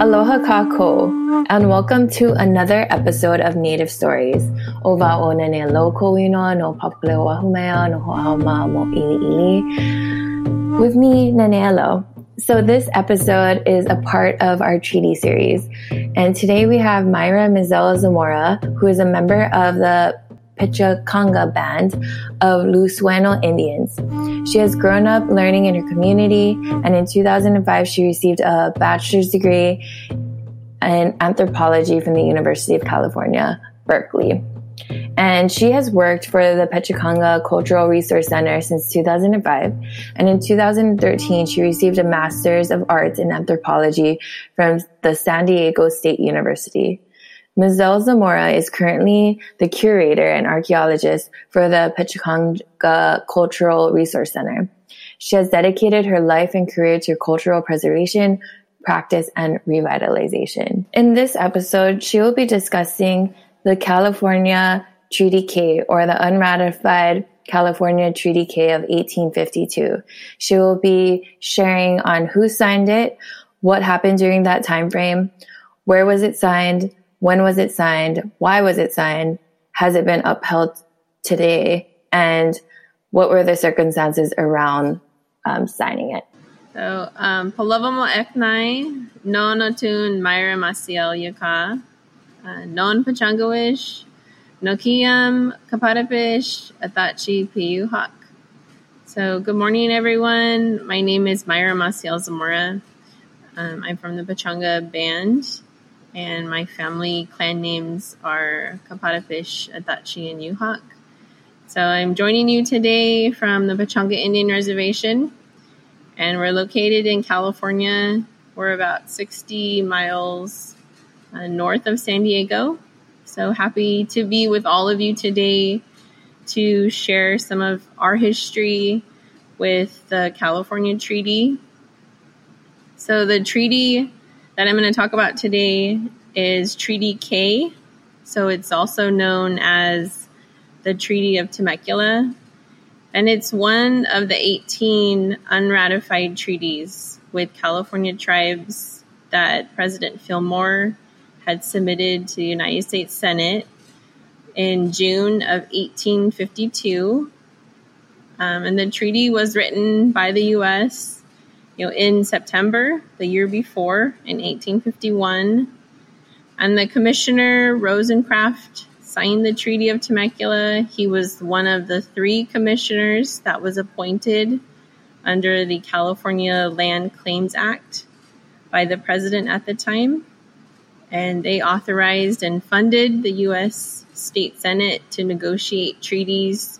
Aloha kako, and welcome to another episode of Native Stories. Ova o nene loko wino no papule wahumea no ho'auma mo ili. With me, Nanelo. So this episode is a part of our treaty series. And today we have Myra Mizell Zamora, who is a member of the Pichacanga band of Luiseño Indians. She has grown up learning in her community, and in 2005, she received a bachelor's degree in anthropology from the University of California, Berkeley. And she has worked for the Pichacanga Cultural Resource Center since 2005. And in 2013, she received a Master's of Arts in Anthropology from the San Diego State University. Mizell Zamora is currently the curator and archaeologist for the Pichacanga Cultural Resource Center. She has dedicated her life and career to cultural preservation, practice, and revitalization. In this episode, she will be discussing the California Treaty K or the unratified California Treaty K of 1852. She will be sharing on who signed it, what happened during that time frame, where was it signed, when was it signed? Why was it signed? Has it been upheld today? And what were the circumstances around um, signing it? So, um, Palavamo Eknai, Non Otun Myra Maciel Yaka, uh, Non Pachangawish, Nokiam Kapatapish, Atachi Piyuhak. So, good morning, everyone. My name is Myra Maciel Zamora. Um, I'm from the Pechanga Band and my family clan names are Kapatafish, Adachi, and Yuhak. So I'm joining you today from the Pechanga Indian Reservation, and we're located in California. We're about 60 miles uh, north of San Diego. So happy to be with all of you today to share some of our history with the California Treaty. So the treaty that I'm going to talk about today is Treaty K. So it's also known as the Treaty of Temecula. And it's one of the 18 unratified treaties with California tribes that President Fillmore had submitted to the United States Senate in June of 1852. Um, and the treaty was written by the U.S you know, in September the year before in 1851. And the commissioner Wozencraft signed the Treaty of Temecula. He was one of the three commissioners that was appointed under the California Land Claims Act by the president at the time. And they authorized and funded the U.S. State Senate to negotiate treaties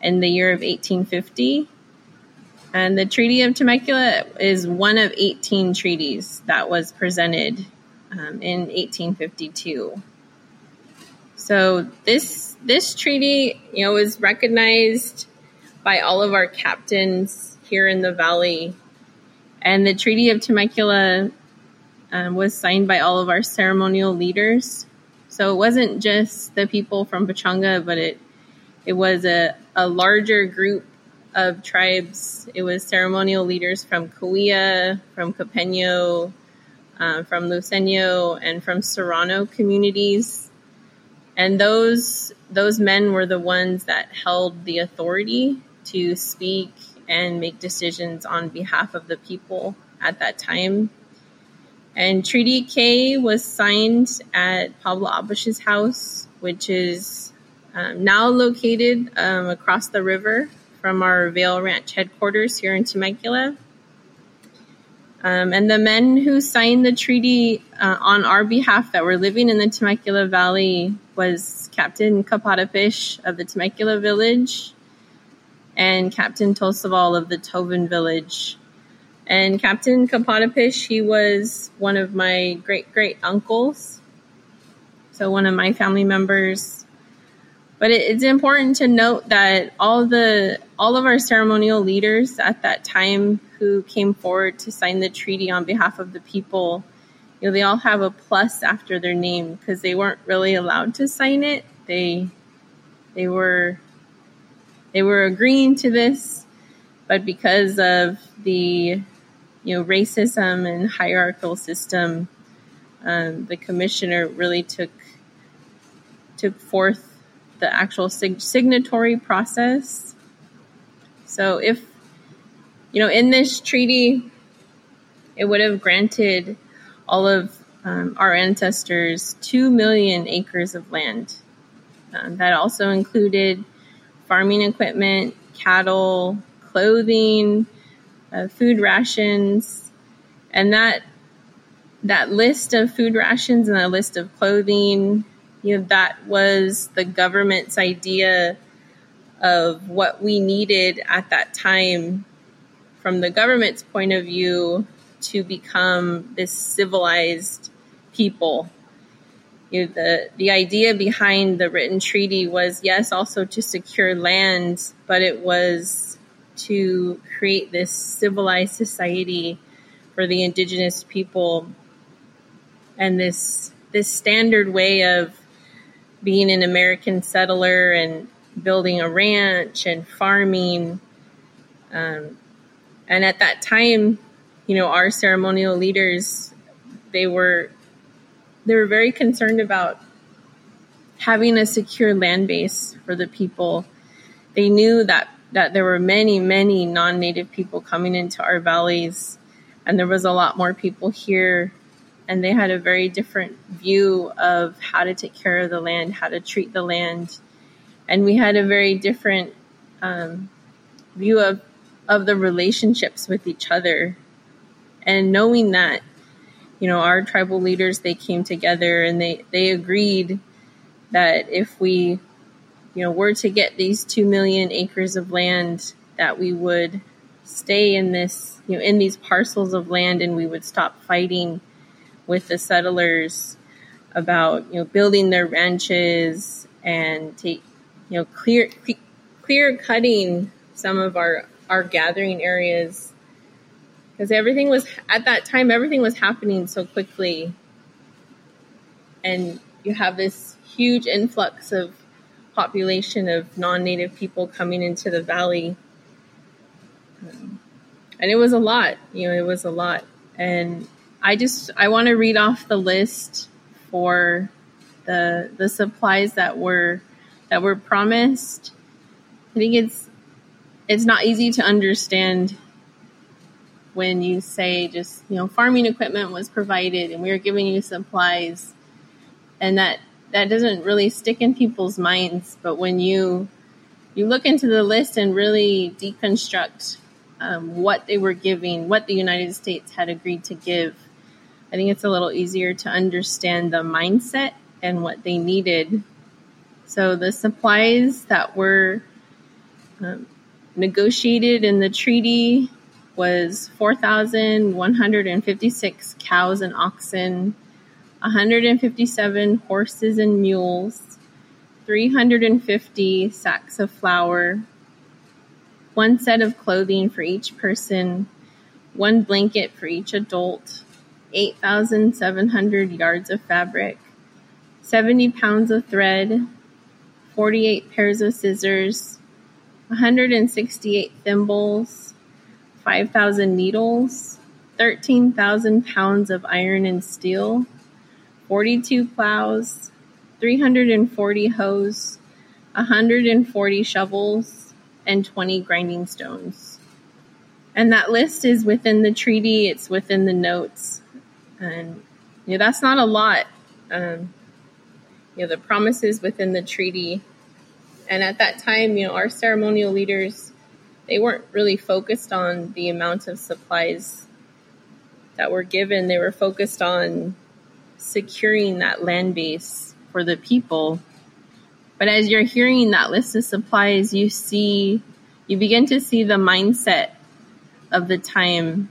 in the year of 1850 and the Treaty of Temecula is one of 18 treaties that was presented um, in 1852. So this this treaty, you know, was recognized by all of our captains here in the valley, and the Treaty of Temecula um, was signed by all of our ceremonial leaders. So it wasn't just the people from Pechanga, but it it was a, a larger group of tribes. It was ceremonial leaders from Cahuilla, from Cupeño, uh, from Luiseño, and from Serrano communities. And those those men were the ones that held the authority to speak and make decisions on behalf of the people at that time. And Treaty K was signed at Pablo Abush's house, which is um, now located um, across the river from our Vail Ranch headquarters here in Temecula. Um, and the men who signed the treaty uh, on our behalf that were living in the Temecula Valley was Captain Kapatapish of the Temecula Village and Captain Tosaval of the Tovin Village. And Captain Kapatapish, he was one of my great great uncles. So one of my family members but it, it's important to note that all the all of our ceremonial leaders at that time who came forward to sign the treaty on behalf of the people, you know, they all have a plus after their name because they weren't really allowed to sign it. They they were they were agreeing to this, but because of the you know racism and hierarchical system, um, the commissioner really took took forth the actual sig- signatory process. So if you know in this treaty, it would have granted all of um, our ancestors two million acres of land. Um, that also included farming equipment, cattle, clothing, uh, food rations, and that that list of food rations and that list of clothing, you know, that was the government's idea of what we needed at that time from the government's point of view to become this civilized people. You know, the the idea behind the written treaty was yes, also to secure land, but it was to create this civilized society for the indigenous people and this this standard way of being an American settler and building a ranch and farming. Um, and at that time, you know, our ceremonial leaders, they were they were very concerned about having a secure land base for the people. They knew that that there were many, many non-native people coming into our valleys, and there was a lot more people here and they had a very different view of how to take care of the land, how to treat the land, and we had a very different um, view of of the relationships with each other. And knowing that, you know, our tribal leaders they came together and they they agreed that if we, you know, were to get these two million acres of land, that we would stay in this, you know, in these parcels of land, and we would stop fighting with the settlers about you know building their ranches and take you know clear clear cutting some of our our gathering areas. Because everything was at that time everything was happening so quickly. And you have this huge influx of population of non-native people coming into the valley. Um, and it was a lot you know it was a lot. And I just I want to read off the list for the the supplies that were that were promised. I think it's it's not easy to understand when you say just you know farming equipment was provided and we are giving you supplies and that that doesn't really stick in people's minds but when you you look into the list and really deconstruct um, what they were giving what the united states had agreed to give I think it's a little easier to understand the mindset and what they needed. So the supplies that were um, negotiated in the treaty was 4,156 cows and oxen, 157 horses and mules, 350 sacks of flour, one set of clothing for each person, one blanket for each adult, 8,700 yards of fabric, 70 pounds of thread, 48 pairs of scissors, 168 thimbles, 5,000 needles, 13,000 pounds of iron and steel, 42 plows, 340 hoes, 140 shovels, and 20 grinding stones. And that list is within the treaty, it's within the notes and know that's not a lot. Um, you know the promises within the treaty, and at that time, you know our ceremonial leaders they weren't really focused on the amount of supplies that were given. They were focused on securing that land base for the people. But as you're hearing that list of supplies, you see, you begin to see the mindset of the time.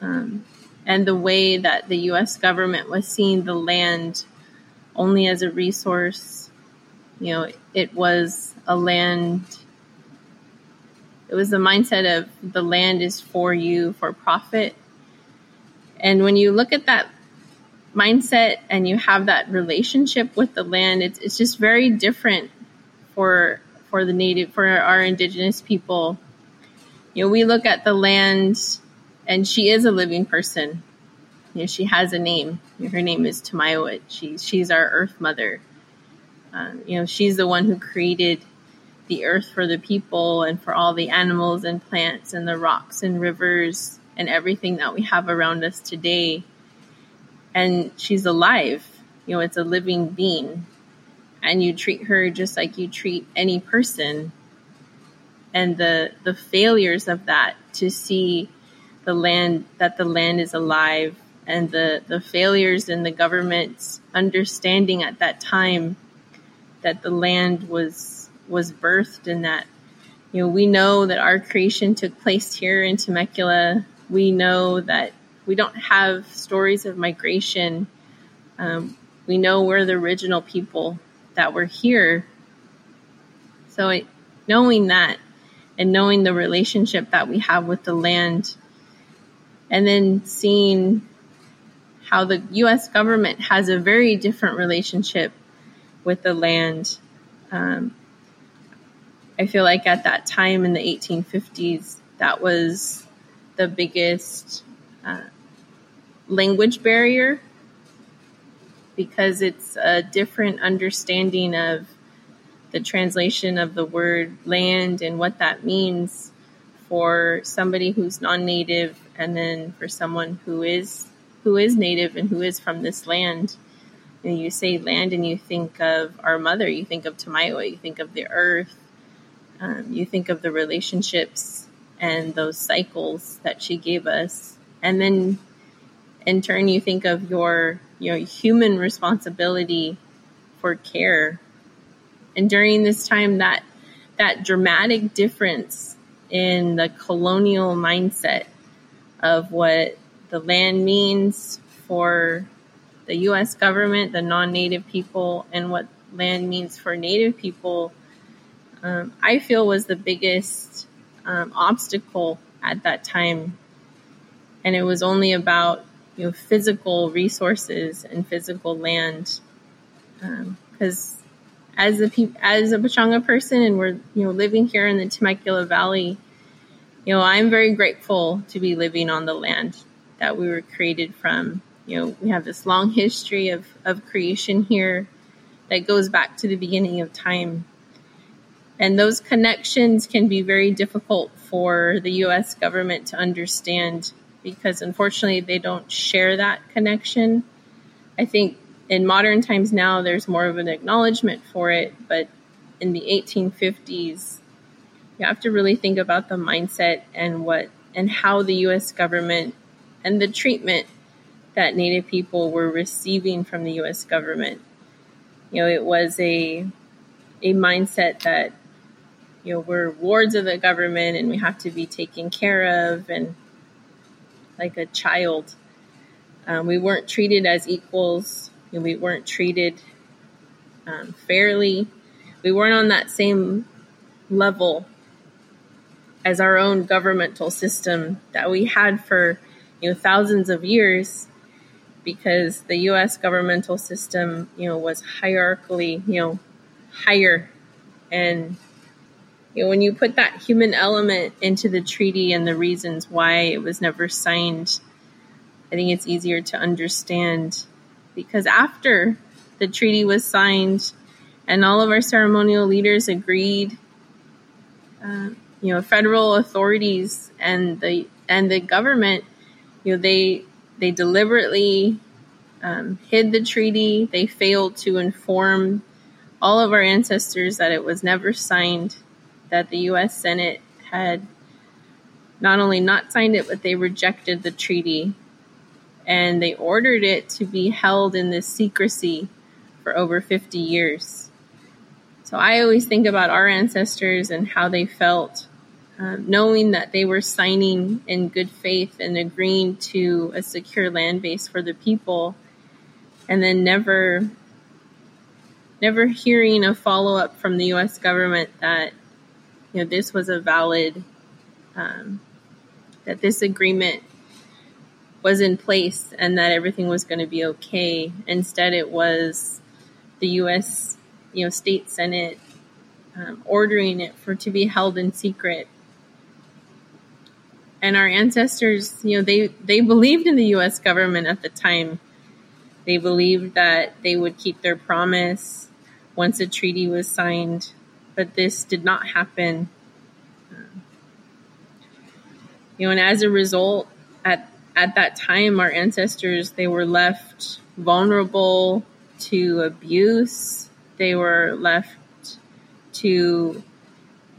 Um, and the way that the US government was seeing the land only as a resource. You know, it was a land, it was the mindset of the land is for you for profit. And when you look at that mindset and you have that relationship with the land, it's, it's just very different for for the native for our indigenous people. You know, we look at the land and she is a living person. You know, she has a name. Her name is Tamayoit. She's she's our Earth Mother. Um, you know, she's the one who created the earth for the people and for all the animals and plants and the rocks and rivers and everything that we have around us today. And she's alive. You know, it's a living being. And you treat her just like you treat any person. And the the failures of that to see the land that the land is alive and the, the failures in the government's understanding at that time that the land was was birthed and that you know we know that our creation took place here in Temecula. We know that we don't have stories of migration. Um, we know we're the original people that were here. So it, knowing that and knowing the relationship that we have with the land and then seeing how the US government has a very different relationship with the land. Um, I feel like at that time in the 1850s, that was the biggest uh, language barrier because it's a different understanding of the translation of the word land and what that means for somebody who's non-native and then for someone who is who is native and who is from this land and you say land and you think of our mother, you think of Tamayo, you think of the earth, um, you think of the relationships and those cycles that she gave us. And then in turn, you think of your, your human responsibility for care. And during this time, that, that dramatic difference in the colonial mindset of what the land means for the U.S. government, the non-native people, and what land means for native people, um, I feel was the biggest um, obstacle at that time. And it was only about you know physical resources and physical land, because um, as a pe- as a Pechanga person, and we're you know living here in the Temecula Valley, you know I'm very grateful to be living on the land that we were created from you know, we have this long history of, of creation here that goes back to the beginning of time. And those connections can be very difficult for the US government to understand because unfortunately they don't share that connection. I think in modern times now there's more of an acknowledgement for it, but in the 1850s, you have to really think about the mindset and what and how the US government and the treatment that Native people were receiving from the U.S. government. You know, it was a a mindset that you know we're wards of the government and we have to be taken care of and like a child. Um, we weren't treated as equals. You know, we weren't treated um, fairly. We weren't on that same level as our own governmental system that we had for you know thousands of years because the U.S. governmental system, you know, was hierarchically, you know, higher, and you know, when you put that human element into the treaty and the reasons why it was never signed, I think it's easier to understand because after the treaty was signed and all of our ceremonial leaders agreed, uh, you know, federal authorities and the and the government, you know, they they deliberately um, hid the treaty. They failed to inform all of our ancestors that it was never signed, that the U.S. Senate had not only not signed it, but they rejected the treaty. And they ordered it to be held in this secrecy for over 50 years. So I always think about our ancestors and how they felt um, knowing that they were signing in good faith and agreeing to a secure land base for the people, and then never, never hearing a follow up from the U.S. government that you know this was a valid, um, that this agreement was in place and that everything was going to be okay. Instead, it was the U.S. you know state senate um, ordering it for to be held in secret and our ancestors, you know, they, they believed in the U.S. government at the time. They believed that they would keep their promise once a treaty was signed, but this did not happen. Um, you know, and as a result, at at that time, our ancestors they were left vulnerable to abuse. They were left to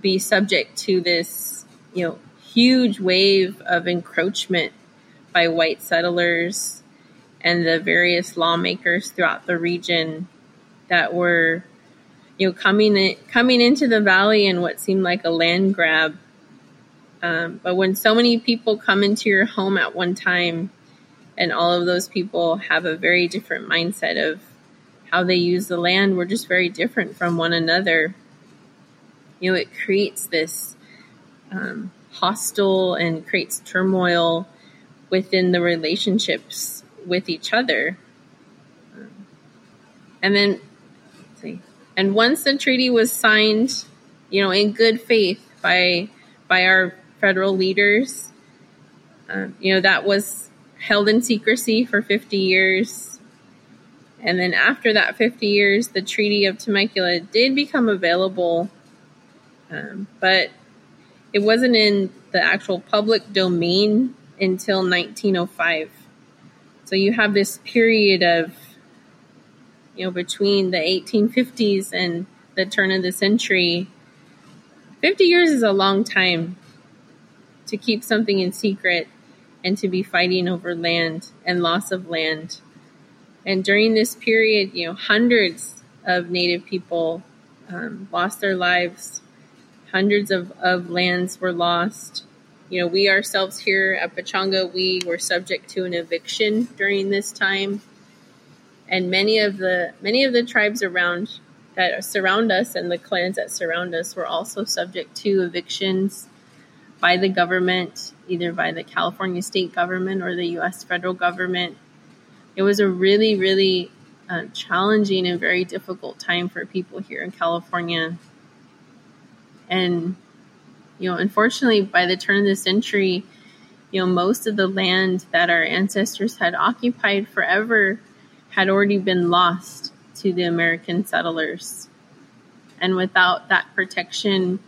be subject to this, you know, huge wave of encroachment by white settlers and the various lawmakers throughout the region that were you know coming in, coming into the valley in what seemed like a land grab. Um, but when so many people come into your home at one time and all of those people have a very different mindset of how they use the land we're just very different from one another. You know it creates this um, hostile and creates turmoil within the relationships with each other. and then, see, and once the treaty was signed, you know, in good faith by by our federal leaders, um, you know, that was held in secrecy for 50 years. And then after that 50 years, the Treaty of Temecula did become available, um, but it wasn't in the actual public domain until 1905. So you have this period of, you know, between the 1850s and the turn of the century. 50 years is a long time to keep something in secret and to be fighting over land and loss of land. And during this period, you know, hundreds of Native people um, lost their lives hundreds of, of lands were lost. You know, we ourselves here at Pechanga, we were subject to an eviction during this time. And many of the many of the tribes around that surround us and the clans that surround us were also subject to evictions by the government, either by the California state government or the U.S. federal government. It was a really, really uh, challenging and very difficult time for people here in California. And, you know, unfortunately, by the turn of the century, you know, most of the land that our ancestors had occupied forever had already been lost to the American settlers. And without that protection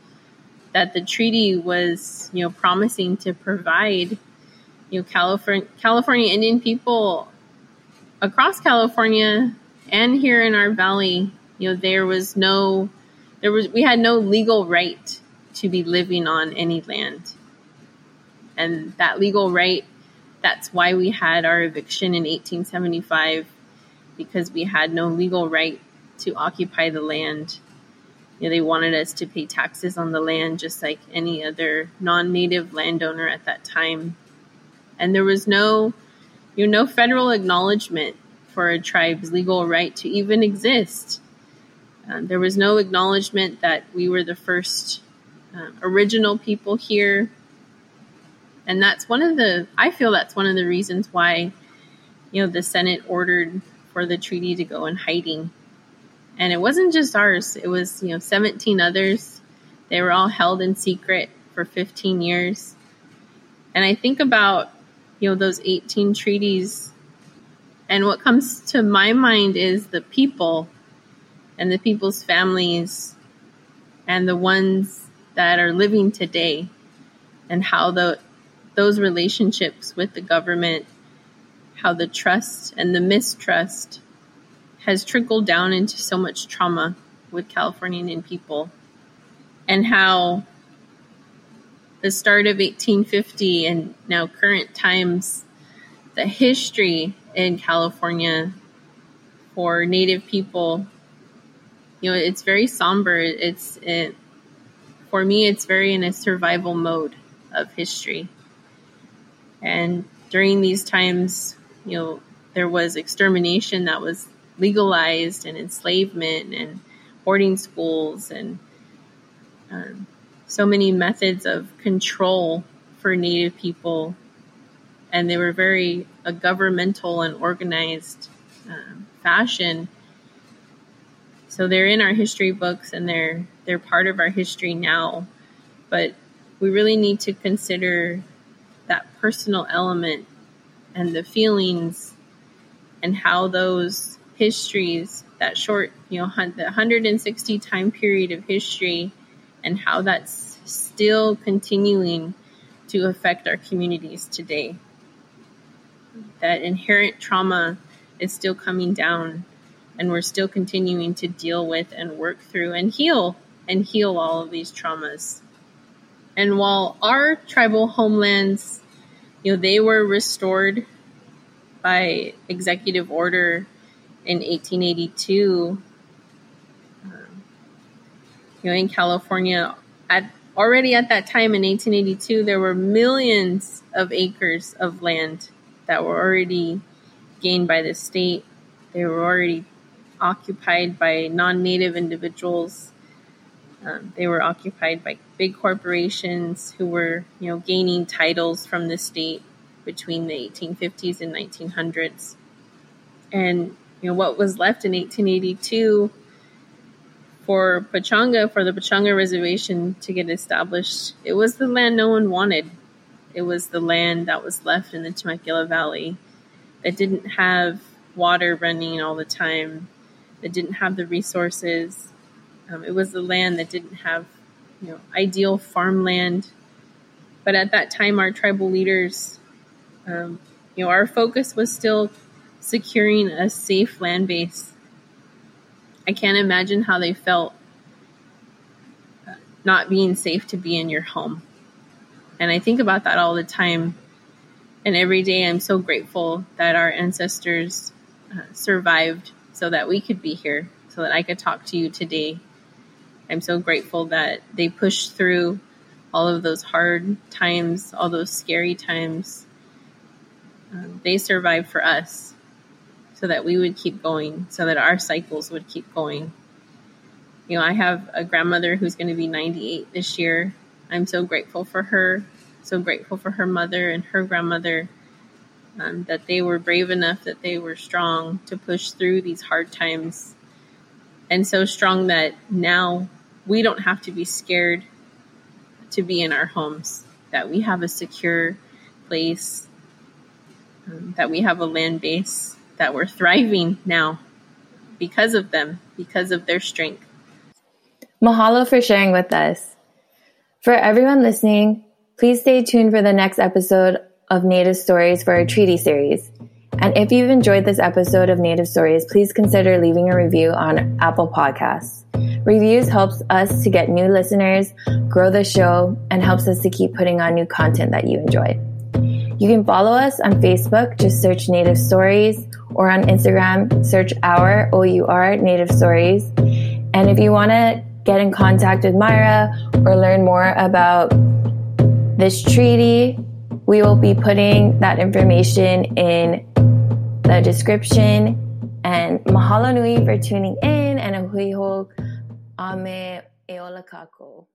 that the treaty was, you know, promising to provide, you know, California, California Indian people across California and here in our valley, you know, there was no there was we had no legal right to be living on any land. And that legal right, that's why we had our eviction in 1875 because we had no legal right to occupy the land. You know, they wanted us to pay taxes on the land just like any other non-native landowner at that time. And there was no you know no federal acknowledgement for a tribe's legal right to even exist. Um, there was no acknowledgement that we were the first uh, original people here. And that's one of the, I feel that's one of the reasons why, you know, the Senate ordered for the treaty to go in hiding. And it wasn't just ours, it was, you know, 17 others. They were all held in secret for 15 years. And I think about, you know, those 18 treaties. And what comes to my mind is the people and the people's families and the ones that are living today and how the those relationships with the government how the trust and the mistrust has trickled down into so much trauma with Californian people and how the start of 1850 and now current times the history in California for native people you know, it's very somber. It's it, for me, it's very in a survival mode of history. And during these times, you know, there was extermination that was legalized and enslavement and boarding schools and um, so many methods of control for Native people. And they were very a governmental and organized um, fashion so they're in our history books and they're they're part of our history now. But we really need to consider that personal element and the feelings and how those histories, that short, you know, the 160 time period of history, and how that's still continuing to affect our communities today. That inherent trauma is still coming down, and we're still continuing to deal with and work through and heal and heal all of these traumas. And while our tribal homelands, you know, they were restored by executive order in 1882, um, you know, in California, at already at that time in 1882, there were millions of acres of land that were already gained by the state. They were already occupied by non-native individuals. Um, they were occupied by big corporations who were, you know, gaining titles from the state between the 1850s and 1900s. And you know what was left in 1882 for Pechanga, for the Pechanga Reservation to get established, it was the land no one wanted. It was the land that was left in the Temecula Valley that didn't have water running all the time, that didn't have the resources. Um, it was the land that didn't have, you know, ideal farmland. But at that time, our tribal leaders, um, you know, our focus was still securing a safe land base. I can't imagine how they felt uh, not being safe to be in your home. And I think about that all the time. And every day I'm so grateful that our ancestors uh, survived so that we could be here, so that I could talk to you today. I'm so grateful that they pushed through all of those hard times, all those scary times. Um, they survived for us so that we would keep going, so that our cycles would keep going. You know, I have a grandmother who's going to be 98 this year. I'm so grateful for her, so grateful for her mother and her grandmother um, that they were brave enough, that they were strong to push through these hard times, and so strong that now we don't have to be scared to be in our homes, that we have a secure place, um, that we have a land base that we're thriving now because of them, because of their strength. Mahalo for sharing with us. For everyone listening, please stay tuned for the next episode of Native Stories for our treaty series. And if you've enjoyed this episode of Native Stories, please consider leaving a review on Apple Podcasts. Reviews helps us to get new listeners, grow the show, and helps us to keep putting on new content that you enjoy. You can follow us on Facebook, just search Native Stories, or on Instagram, search our OUR Native Stories. And if you want to get in contact with Myra or learn more about this treaty, we will be putting that information in the description. And mahalo nui for tuning in and a hui hok ame eola kako.